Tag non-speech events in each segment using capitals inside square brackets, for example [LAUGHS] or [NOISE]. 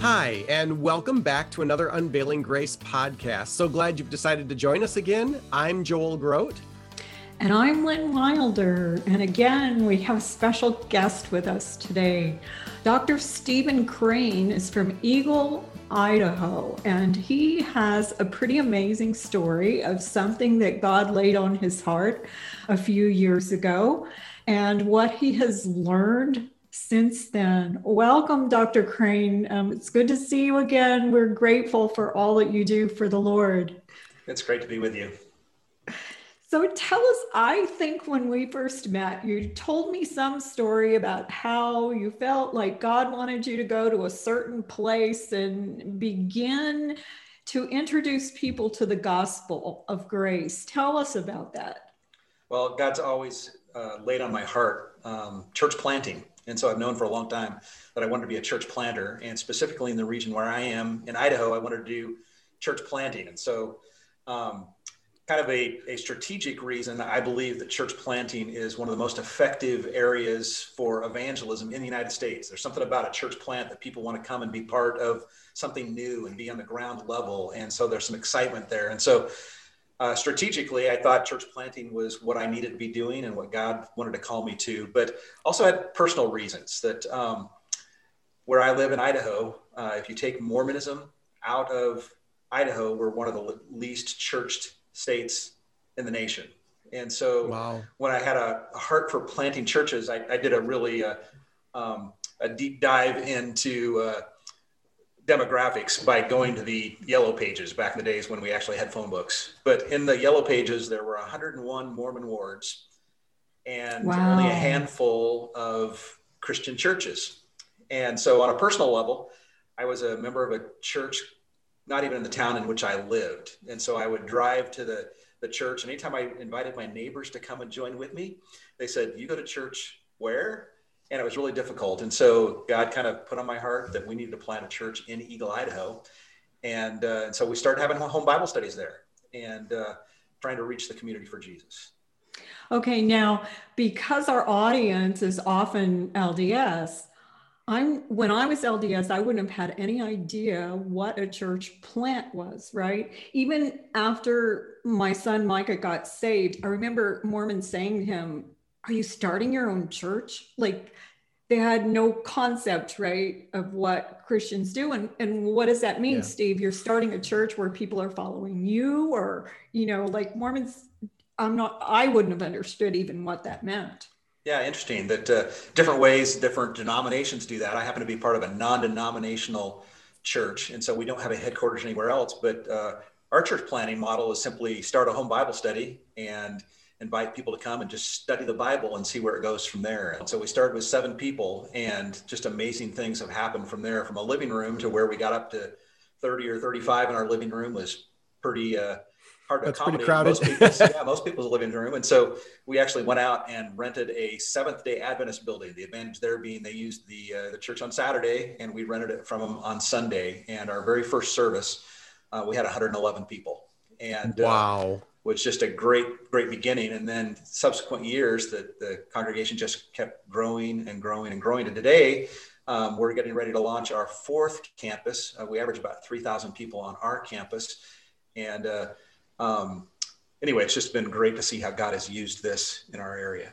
Hi, and welcome back to another Unveiling Grace podcast. So glad you've decided to join us again. I'm Joel Groat. And I'm Lynn Wilder. And again, we have a special guest with us today. Dr. Stephen Crane is from Eagle, Idaho, and he has a pretty amazing story of something that God laid on his heart a few years ago and what he has learned since then. Welcome, Dr. Crane. Um, it's good to see you again. We're grateful for all that you do for the Lord. It's great to be with you. So tell us, I think when we first met, you told me some story about how you felt like God wanted you to go to a certain place and begin to introduce people to the gospel of grace. Tell us about that. Well, God's always uh, laid on my heart um, church planting. And so I've known for a long time that I wanted to be a church planter. And specifically in the region where I am in Idaho, I wanted to do church planting. And so, um, kind of a, a strategic reason, I believe that church planting is one of the most effective areas for evangelism in the United States. There's something about a church plant that people want to come and be part of something new and be on the ground level. And so there's some excitement there. And so uh, strategically, I thought church planting was what I needed to be doing and what God wanted to call me to, but also had personal reasons that um, where I live in Idaho, uh, if you take Mormonism out of Idaho, we're one of the least churched states in the nation. And so wow. when I had a, a, heart for planting churches, I, I did a really uh, um, a deep dive into uh, demographics by going to the yellow pages back in the days when we actually had phone books. But in the yellow pages, there were 101 Mormon wards and wow. only a handful of Christian churches. And so, on a personal level, I was a member of a church, not even in the town in which I lived. And so, I would drive to the, the church. And anytime I invited my neighbors to come and join with me, they said, You go to church where? And it was really difficult. And so God kind of put on my heart that we needed to plant a church in Eagle, Idaho, and, uh, and so we started having home Bible studies there and uh, trying to reach the community for Jesus. Okay, now because our audience is often LDS, I'm when I was LDS, I wouldn't have had any idea what a church plant was, right? Even after my son Micah got saved, I remember Mormon saying to him, are you starting your own church? Like they had no concept, right, of what Christians do. And, and what does that mean, yeah. Steve? You're starting a church where people are following you, or, you know, like Mormons, I'm not, I wouldn't have understood even what that meant. Yeah, interesting that uh, different ways, different denominations do that. I happen to be part of a non denominational church. And so we don't have a headquarters anywhere else. But uh, our church planting model is simply start a home Bible study and invite people to come and just study the Bible and see where it goes from there. And so we started with seven people, and just amazing things have happened from there. From a living room to where we got up to 30 or 35 in our living room was pretty uh, hard to That's accommodate. Pretty crowded. Most people's, [LAUGHS] yeah, most people's living room. And so we actually went out and rented a Seventh Day Adventist building. The advantage there being they used the uh, the church on Saturday, and we rented it from them on Sunday. And our very first service, uh, we had 111 people. And uh, wow was just a great, great beginning. And then subsequent years, the, the congregation just kept growing and growing and growing. And today, um, we're getting ready to launch our fourth campus. Uh, we average about 3,000 people on our campus. And uh, um, anyway, it's just been great to see how God has used this in our area.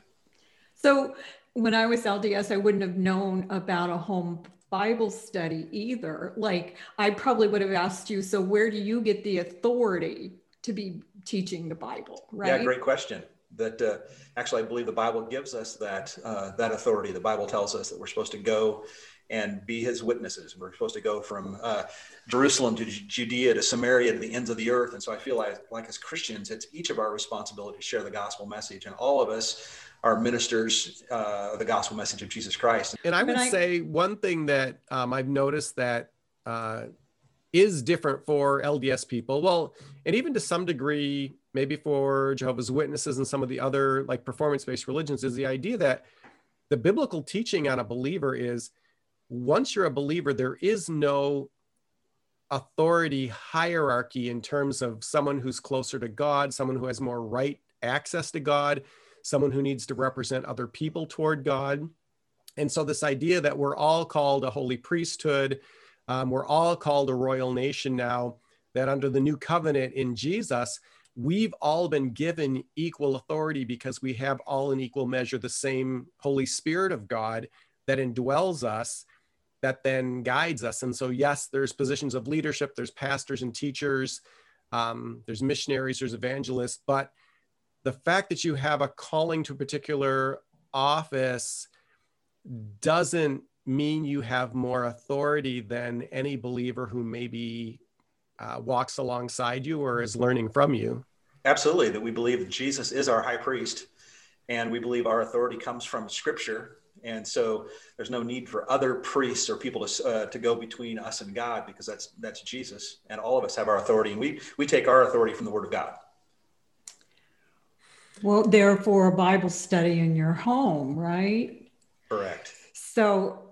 So when I was LDS, I wouldn't have known about a home Bible study either. Like I probably would have asked you, so where do you get the authority to be teaching the Bible, right? Yeah, great question. That uh, actually, I believe the Bible gives us that uh, that authority. The Bible tells us that we're supposed to go and be His witnesses. We're supposed to go from uh, Jerusalem to Judea to Samaria to the ends of the earth. And so, I feel like, like as Christians, it's each of our responsibility to share the gospel message, and all of us are ministers uh, of the gospel message of Jesus Christ. And I would I, say one thing that um, I've noticed that uh, is different for LDS people. Well, and even to some degree, maybe for Jehovah's Witnesses and some of the other like performance based religions, is the idea that the biblical teaching on a believer is once you're a believer, there is no authority hierarchy in terms of someone who's closer to God, someone who has more right access to God, someone who needs to represent other people toward God. And so, this idea that we're all called a holy priesthood, um, we're all called a royal nation now, that under the new covenant in Jesus, we've all been given equal authority because we have all in equal measure the same Holy Spirit of God that indwells us that then guides us. And so, yes, there's positions of leadership, there's pastors and teachers, um, there's missionaries, there's evangelists, but the fact that you have a calling to a particular office doesn't mean you have more authority than any believer who maybe uh, walks alongside you or is learning from you. Absolutely, that we believe that Jesus is our high priest, and we believe our authority comes from Scripture and so there's no need for other priests or people to, uh, to go between us and God because that's that's Jesus and all of us have our authority and we we take our authority from the word of God. Well, therefore a Bible study in your home, right? Correct. So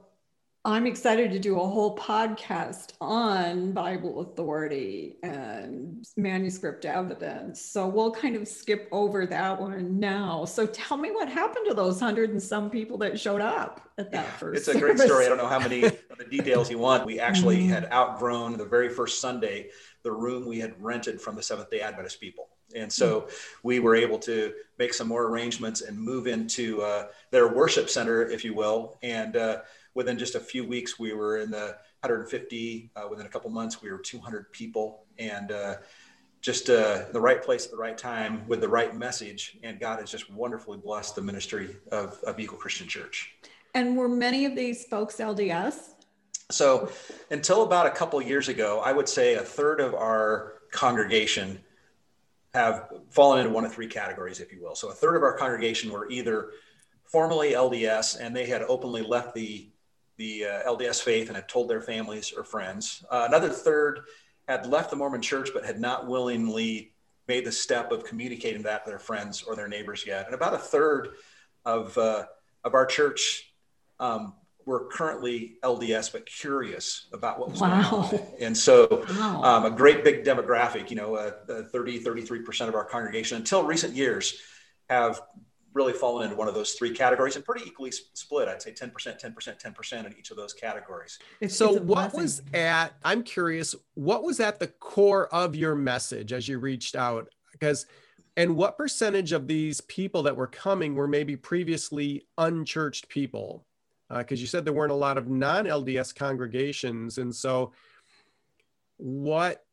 I'm excited to do a whole podcast on Bible authority and manuscript evidence. So we'll kind of skip over that one now. So tell me what happened to those hundred and some people that showed up at that first. It's a great story. I don't know how many of the details you want. We actually mm-hmm. had outgrown the very first Sunday the room we had rented from the Seventh day Adventist people. And so mm. we were able to make some more arrangements and move into uh, their worship center, if you will. And uh, within just a few weeks, we were in the 150. Uh, within a couple months, we were 200 people, and uh, just uh, the right place at the right time with the right message. And God has just wonderfully blessed the ministry of, of Eagle Christian Church. And were many of these folks LDS? So, until about a couple years ago, I would say a third of our congregation have fallen into one of three categories, if you will. So, a third of our congregation were either formerly LDS and they had openly left the the uh, LDS faith and had told their families or friends. Uh, another third had left the Mormon church but had not willingly made the step of communicating that to their friends or their neighbors yet. And about a third of, uh, of our church um, were currently LDS but curious about what was wow. going on. And so wow. um, a great big demographic, you know, uh, 30, 33% of our congregation until recent years have really fallen into one of those three categories and pretty equally split. I'd say 10%, 10%, 10% in each of those categories. so, what was at, I'm curious, what was at the core of your message as you reached out? Because, and what percentage of these people that were coming were maybe previously unchurched people? Because uh, you said there weren't a lot of non LDS congregations. And so, what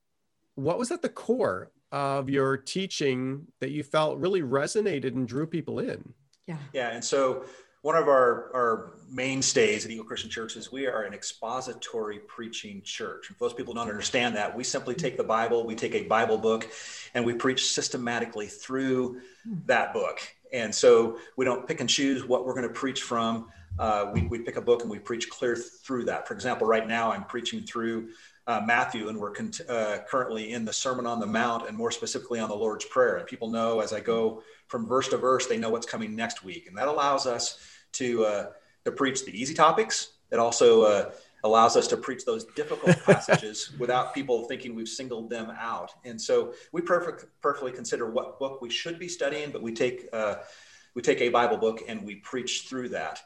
what was at the core of your teaching that you felt really resonated and drew people in? Yeah. Yeah. And so one of our, our mainstays at Eagle Christian Church is we are an expository preaching church. And for people don't understand that, we simply take the Bible, we take a Bible book, and we preach systematically through that book. And so we don't pick and choose what we're going to preach from. Uh, we, we pick a book and we preach clear through that. For example, right now I'm preaching through uh, Matthew, and we're con- uh, currently in the Sermon on the Mount, and more specifically on the Lord's Prayer. And people know as I go from verse to verse, they know what's coming next week, and that allows us to uh, to preach the easy topics. It also uh, allows us to preach those difficult [LAUGHS] passages without people thinking we've singled them out. And so we perfect, perfectly consider what book we should be studying, but we take uh, we take a Bible book and we preach through that.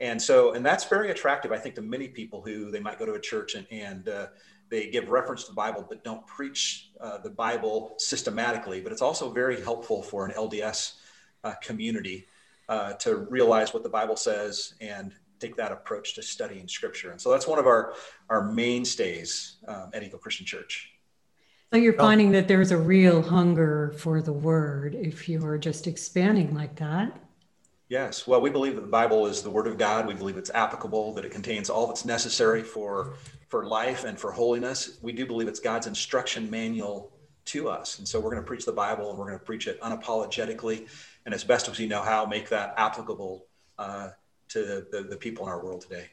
And so, and that's very attractive, I think, to many people who they might go to a church and, and uh, they give reference to the Bible, but don't preach uh, the Bible systematically. But it's also very helpful for an LDS uh, community uh, to realize what the Bible says and take that approach to studying Scripture. And so that's one of our our mainstays um, at Eagle Christian Church. So you're finding that there's a real hunger for the Word if you are just expanding like that. Yes. Well, we believe that the Bible is the Word of God. We believe it's applicable, that it contains all that's necessary for for life and for holiness. We do believe it's God's instruction manual to us. And so we're going to preach the Bible and we're going to preach it unapologetically and as best as we know how, make that applicable uh, to the, the people in our world today.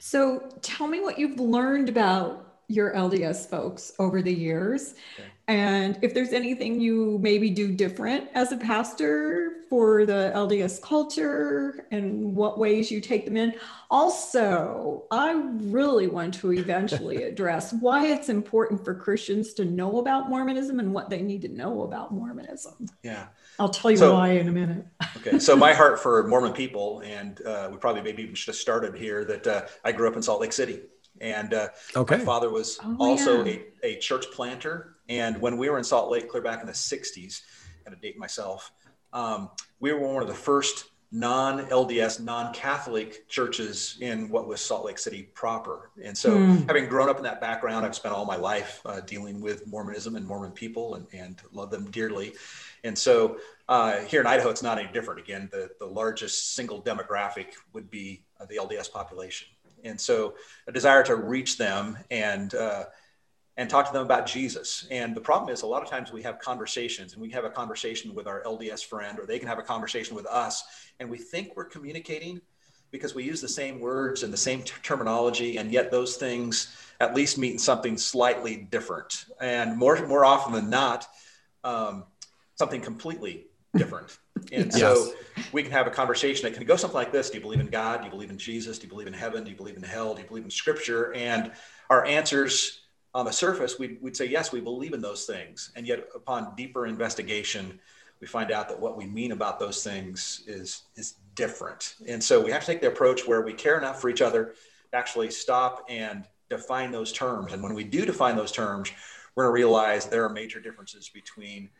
So tell me what you've learned about your LDS folks over the years. Okay. And if there's anything you maybe do different as a pastor for the LDS culture and what ways you take them in. Also, I really want to eventually [LAUGHS] address why it's important for Christians to know about Mormonism and what they need to know about Mormonism. Yeah. I'll tell you so, why in a minute. [LAUGHS] okay. So, my heart for Mormon people, and uh, we probably maybe even should have started here that uh, I grew up in Salt Lake City. And uh, okay. my father was oh, also yeah. a, a church planter. And when we were in Salt Lake, clear back in the 60s, got to date myself, um, we were one of the first non LDS, non Catholic churches in what was Salt Lake City proper. And so, mm. having grown up in that background, I've spent all my life uh, dealing with Mormonism and Mormon people and, and love them dearly. And so, uh, here in Idaho, it's not any different. Again, the, the largest single demographic would be uh, the LDS population and so a desire to reach them and uh, and talk to them about Jesus. And the problem is, a lot of times we have conversations, and we have a conversation with our LDS friend, or they can have a conversation with us, and we think we're communicating because we use the same words and the same t- terminology, and yet those things at least mean something slightly different, and more more often than not, um, something completely different. [LAUGHS] And yes. so we can have a conversation that can go something like this Do you believe in God? Do you believe in Jesus? Do you believe in heaven? Do you believe in hell? Do you believe in scripture? And our answers on the surface, we'd, we'd say, yes, we believe in those things. And yet, upon deeper investigation, we find out that what we mean about those things is, is different. And so we have to take the approach where we care enough for each other to actually stop and define those terms. And when we do define those terms, we're going to realize there are major differences between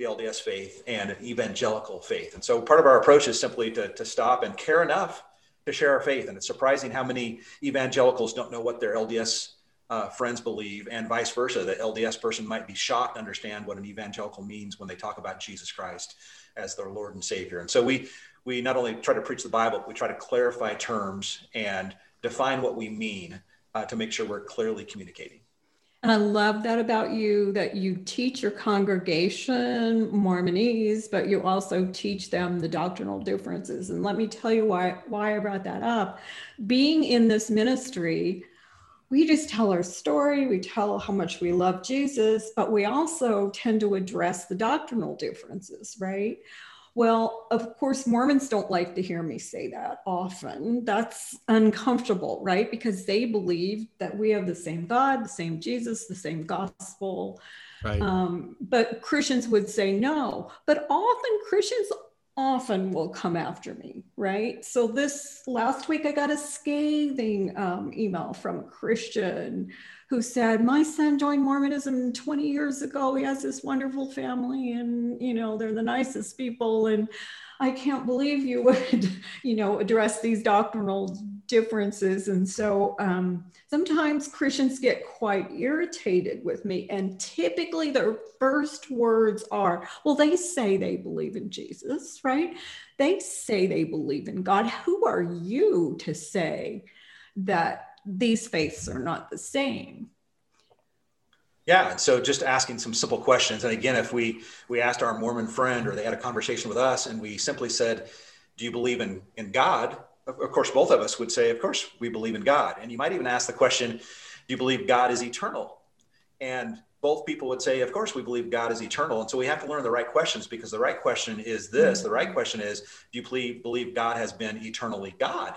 the LDS faith and an evangelical faith. And so part of our approach is simply to, to stop and care enough to share our faith. And it's surprising how many evangelicals don't know what their LDS uh, friends believe, and vice versa. The LDS person might be shocked to understand what an evangelical means when they talk about Jesus Christ as their Lord and Savior. And so we we not only try to preach the Bible, but we try to clarify terms and define what we mean uh, to make sure we're clearly communicating. And I love that about you that you teach your congregation Mormonese, but you also teach them the doctrinal differences. And let me tell you why, why I brought that up. Being in this ministry, we just tell our story, we tell how much we love Jesus, but we also tend to address the doctrinal differences, right? Well, of course, Mormons don't like to hear me say that often. That's uncomfortable, right? Because they believe that we have the same God, the same Jesus, the same gospel. Right. Um, but Christians would say no. But often Christians often will come after me, right? So this last week, I got a scathing um, email from a Christian who said, My son joined Mormonism 20 years ago. He has this wonderful family, and you know, they're the nicest people. And I can't believe you would, [LAUGHS] you know, address these doctrinal differences. And so um, sometimes Christians get quite irritated with me. And typically their first words are, well, they say they believe in Jesus, right? They say they believe in God. Who are you to say that these faiths are not the same. Yeah, and so just asking some simple questions. And again, if we we asked our Mormon friend or they had a conversation with us and we simply said, "Do you believe in in God?" Of course, both of us would say, "Of course, we believe in God." And you might even ask the question, "Do you believe God is eternal?" And both people would say, "Of course, we believe God is eternal." And so we have to learn the right questions because the right question is this: mm-hmm. the right question is, "Do you believe God has been eternally God?"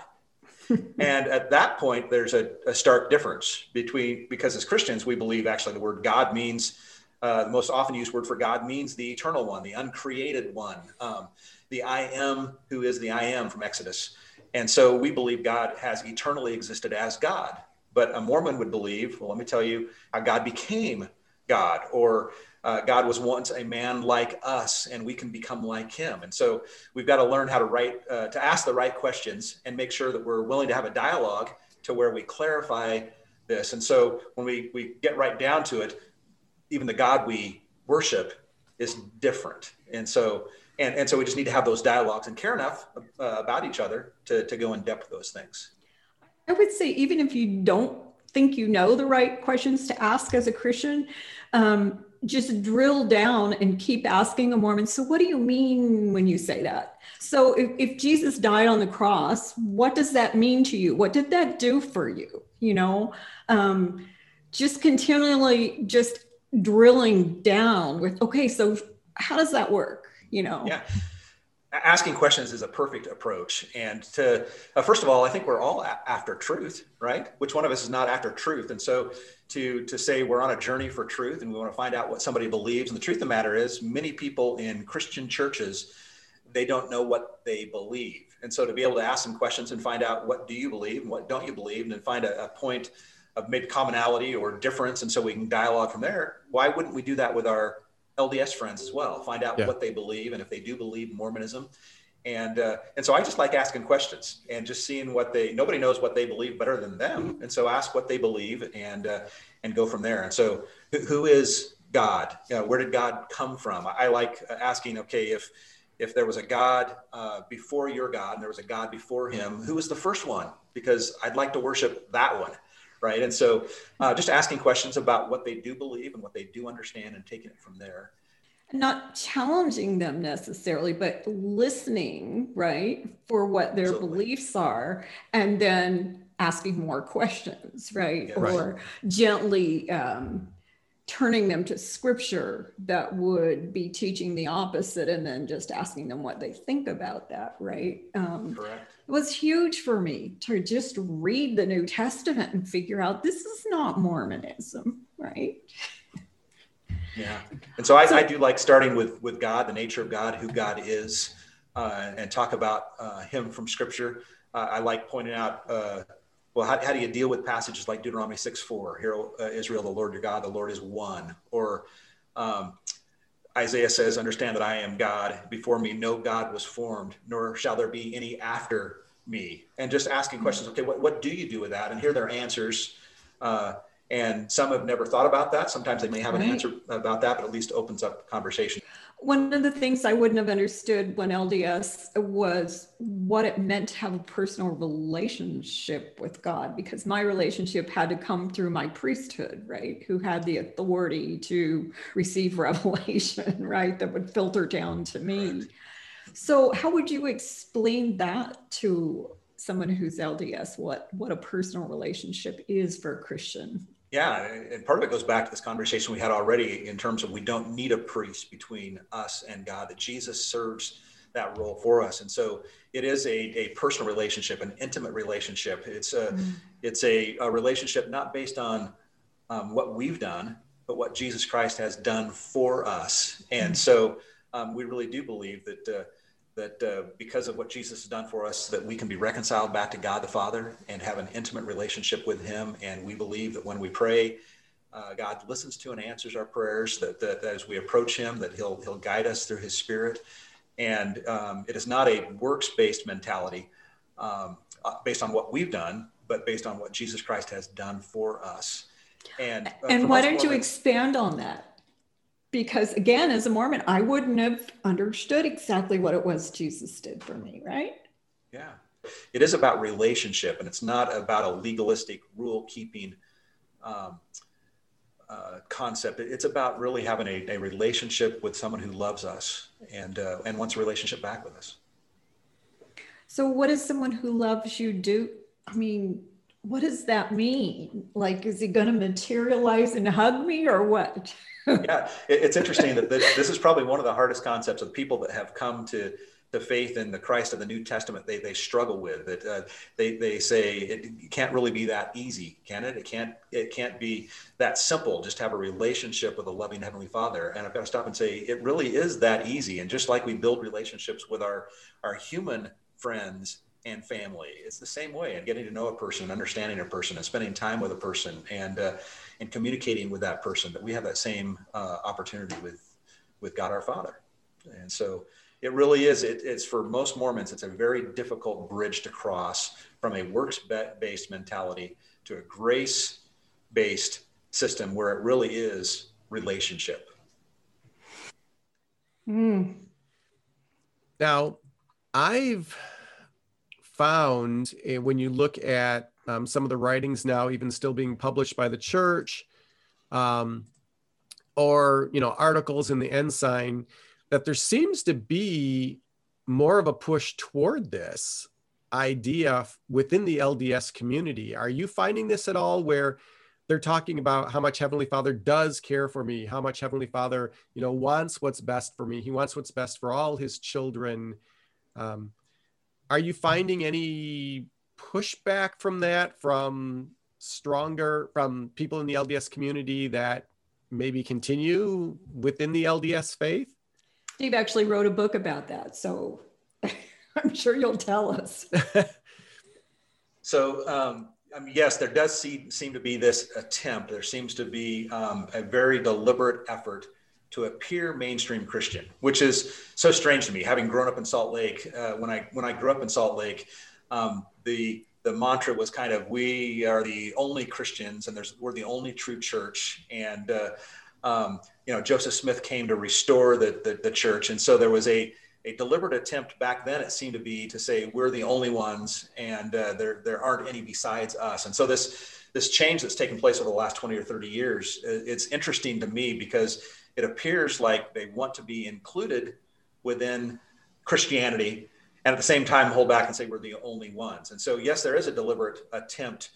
And at that point, there's a, a, stark difference between, because as Christians, we believe actually the word God means, uh, the most often used word for God means the eternal one, the uncreated one, um, the I am who is the I am from Exodus. And so we believe God has eternally existed as God. But a Mormon would believe, well, let me tell you how God became God, or uh, God was once a man like us, and we can become like him. And so we've got to learn how to write, uh, to ask the right questions, and make sure that we're willing to have a dialogue to where we clarify this. And so when we we get right down to it, even the God we worship is different. And so and and so we just need to have those dialogues and care enough uh, about each other to to go in depth with those things. I would say even if you don't think you know the right questions to ask as a Christian. Um, just drill down and keep asking a Mormon, so what do you mean when you say that? So if, if Jesus died on the cross, what does that mean to you? What did that do for you? You know, um, just continually just drilling down with okay so how does that work you know yeah asking questions is a perfect approach. And to uh, first of all i think we're all a- after truth right? Which one of us is not after truth? And so to to say we're on a journey for truth and we want to find out what somebody believes and the truth of the matter is many people in christian churches they don't know what they believe. And so to be able to ask some questions and find out what do you believe and what don't you believe and then find a, a point of maybe commonality or difference and so we can dialogue from there why wouldn't we do that with our LDS friends as well. Find out yeah. what they believe and if they do believe Mormonism. And uh, and so I just like asking questions and just seeing what they. Nobody knows what they believe better than them, and so ask what they believe and uh, and go from there. And so, who, who is God? You know, where did God come from? I, I like asking. Okay, if if there was a God uh, before your God and there was a God before him, who was the first one? Because I'd like to worship that one right? And so uh, just asking questions about what they do believe and what they do understand and taking it from there. Not challenging them necessarily, but listening, right, for what their Absolutely. beliefs are, and then asking more questions, right? Yeah, or right. gently um, turning them to scripture that would be teaching the opposite and then just asking them what they think about that right? Um, Correct. it was huge for me to just read the new testament and figure out this is not mormonism right? Yeah. And so I, so I do like starting with with god the nature of god who god is uh, and talk about uh, him from scripture. Uh, i like pointing out uh, well, how, how do you deal with passages like Deuteronomy 6 4? Hear, uh, Israel, the Lord your God, the Lord is one. Or um, Isaiah says, Understand that I am God. Before me, no God was formed, nor shall there be any after me. And just asking questions, okay, what, what do you do with that? And hear their answers. Uh, and some have never thought about that. Sometimes they may have an answer about that, but at least opens up conversation one of the things I wouldn't have understood when LDS was what it meant to have a personal relationship with God, because my relationship had to come through my priesthood, right? Who had the authority to receive [LAUGHS] revelation, right? That would filter down to me. So, how would you explain that to someone who's LDS? What what a personal relationship is for a Christian? Yeah, and part of it goes back to this conversation we had already in terms of we don't need a priest between us and God, that Jesus serves that role for us. And so it is a, a personal relationship, an intimate relationship. It's a, mm-hmm. it's a, a, relationship not based on um, what we've done, but what Jesus Christ has done for us. And mm-hmm. so um, we really do believe that uh, that uh, because of what Jesus has done for us, that we can be reconciled back to God the Father and have an intimate relationship with Him. And we believe that when we pray, uh, God listens to and answers our prayers. That, that, that, as we approach Him, that He'll He'll guide us through His Spirit. And um, it is not a works-based mentality um, uh, based on what we've done, but based on what Jesus Christ has done for us. And uh, and why don't you expand on that? Because again as a mormon i wouldn't have understood exactly what it was jesus did for me right? Yeah. It is about relationship and it's not about a legalistic rule keeping um, uh, concept. It's about really having a, a, relationship with someone who loves us and uh, and wants a relationship back with us. So what does someone who loves you do? I mean what does that mean like is he going to materialize and hug me or what [LAUGHS] yeah, it's interesting that this, is probably one of the hardest concepts of people that have come to the faith in the Christ of the New Testament. They, they struggle with it. Uh, they, they say it can't really be that easy, can it? It can't it can't be that simple. Just have a relationship with a loving Heavenly Father. And I've got to stop and say it really is that easy. And just like we build relationships with our our human friends and family. It's the same way and getting to know a person, and understanding a person, and spending time with a person, and uh, and communicating with that person. That we have that same uh, opportunity with with God our Father, and so it really is. It, it's for most Mormons, it's a very difficult bridge to cross from a works based mentality to a grace based system where it really is relationship. Mm. Now, I've found eh, when you look at um, some of the writings now, even still being published by the church, um, or you know articles in the Ensign, that there seems to be more of a push toward this idea within the LDS community. Are you finding this at all, where they're talking about how much heavenly father does care for me how much heavenly father you know wants what's best for me he wants what's best for all his children um, are you finding any pushback from that from stronger from people in the lds community that maybe continue within the lds faith steve actually wrote a book about that so [LAUGHS] i'm sure you'll tell us [LAUGHS] so um, I mean, yes, there does see, seem to be this attempt. There seems to be um, a very deliberate effort to appear mainstream Christian, which is so strange to me. Having grown up in Salt Lake, uh, when I when I grew up in Salt Lake, um, the the mantra was kind of we are the only Christians, and there's we're the only true church. And uh, um, you know, Joseph Smith came to restore the, the the church, and so there was a a deliberate attempt back then it seemed to be to say we're the only ones and uh, there there aren't any besides us and so this this change that's taken place over the last 20 or 30 years it's interesting to me because it appears like they want to be included within christianity and at the same time hold back and say we're the only ones and so yes there is a deliberate attempt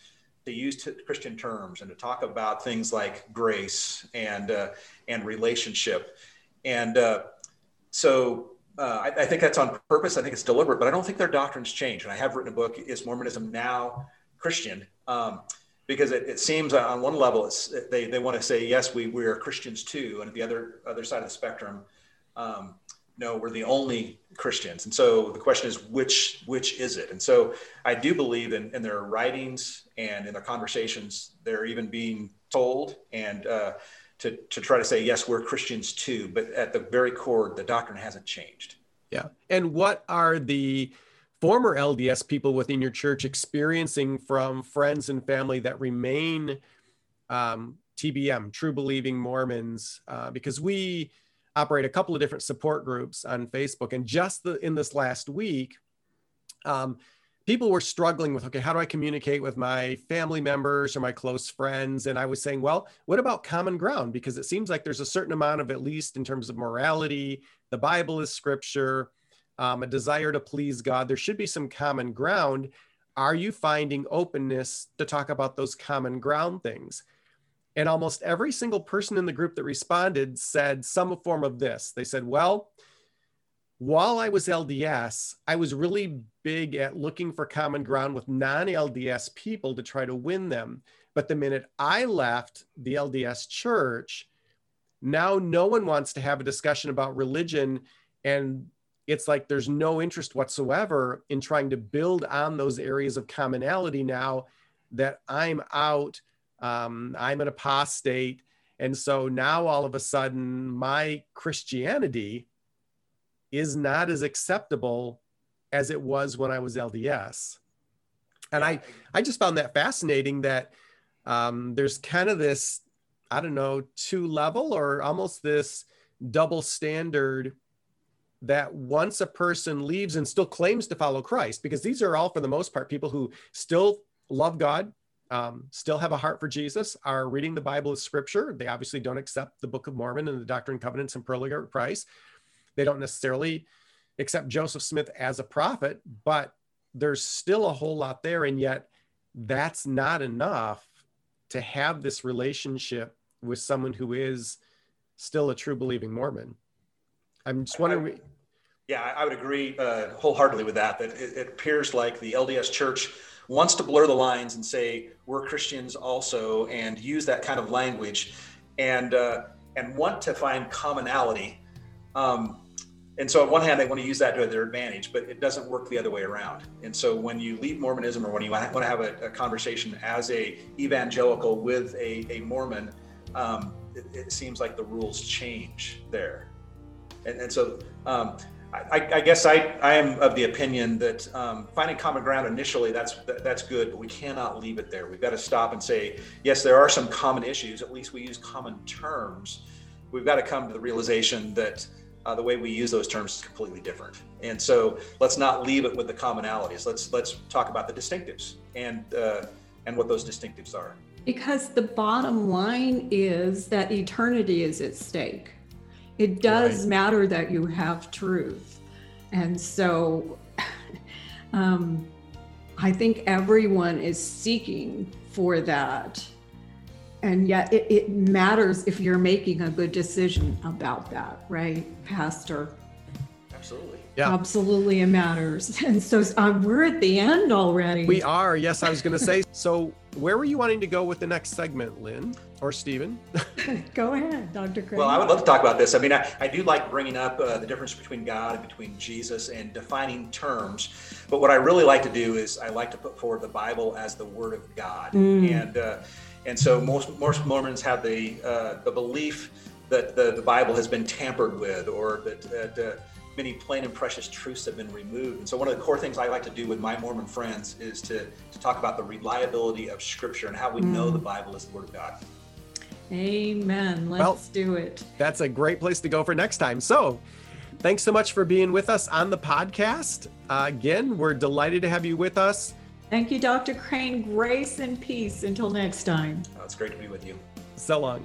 to use t- christian terms and to talk about things like grace and uh, and relationship and uh, so uh, I, I, think that's on purpose. I think it's deliberate, but I don't think their doctrines change. And I have written a book, Is Mormonism Now Christian? Um, because it, it, seems on one level, they, they want to say, yes, we, we are Christians too. And at the other, other side of the spectrum, um, no, we're the only Christians. And so the question is, which, which is it? And so I do believe in, in their writings and in their conversations, they're even being told and uh, to, to try to say, yes, we're Christians too, but at the very core, the doctrine hasn't changed. Yeah. And what are the former LDS people within your church experiencing from friends and family that remain um, TBM, true believing Mormons? Uh, because we operate a couple of different support groups on Facebook. And just the, in this last week, um, people were struggling with okay how do i communicate with my family members or my close friends and i was saying well what about common ground because it seems like there's a certain amount of at least in terms of morality the bible is scripture um, a desire to please god there should be some common ground are you finding openness to talk about those common ground things and almost every single person in the group that responded said some form of this they said well while I was LDS, I was really big at looking for common ground with non LDS people to try to win them. But the minute I left the LDS church, now no one wants to have a discussion about religion. And it's like there's no interest whatsoever in trying to build on those areas of commonality now that I'm out, um, I'm an apostate. And so now all of a sudden, my Christianity is not as acceptable as it was when I was LDS. And I, I just found that fascinating that um, there's kind of this, I don't know, two level or almost this double standard that once a person leaves and still claims to follow Christ, because these are all, for the most part, people who still love God, um, still have a heart for Jesus, are reading the Bible as scripture. They obviously don't accept the Book of Mormon and the Doctrine and Covenants and Pearl Christ, they don't necessarily accept Joseph Smith as a prophet, but there's still a whole lot there. And yet, that's not enough to have this relationship with someone who is still a true believing Mormon. I'm just wondering. I, yeah, I would agree uh, wholeheartedly with that. That it, it, appears like the LDS Church wants to blur the lines and say we're Christians also, and use that kind of language, and uh, and want to find commonality. Um, and so on one hand they want to use that to their advantage but it doesn't work the other way around and so when you leave mormonism or when you want to have a, a conversation as a evangelical with a, a mormon um, it, it, seems like the rules change there and, and so um, I, I, guess I, I am of the opinion that um, finding common ground initially that's that's good, but we cannot leave it there. We've got to stop and say yes, there are some common issues. At least we use common terms. We've got to come to the realization that uh, the way we use those terms is completely different. And so let's not leave it with the commonalities. Let's let's talk about the distinctives and uh, and what those distinctives are. Because the bottom line is that eternity is at stake. It does right. matter that you have truth, and so [LAUGHS] um, I think everyone is seeking for that and yet it, it matters if you're making a good decision about that, right, Pastor? Absolutely. Yeah. Absolutely, it matters. [LAUGHS] And so um, we're at the end already. We are. Yes, I was going to say. So, where were you wanting to go with the next segment, Lynn or Stephen? [LAUGHS] [LAUGHS] Go ahead, Dr. Crane. Well, I would love to talk about this. I mean, I, I do like bringing up uh, the difference between God and between Jesus and defining terms. But what I really like to do is I like to put forward the Bible as the Word of God. Mm. And uh, and so most most Mormons have the uh, the belief that the, the Bible has been tampered with, or that, that uh, many plain and precious truths have been removed. And so one of the core things I like to do with my Mormon friends is to, to talk about the reliability of Scripture and how we know the Bible is the Word of God. Amen. Let's Well- do it. That's a great place to go for next time. So, thanks so much for being with us on the podcast. Uh, again, we're delighted to have you with us. Thank you, Dr. Crane. Grace and peace until next time. Uh, it's great to be with you. So long.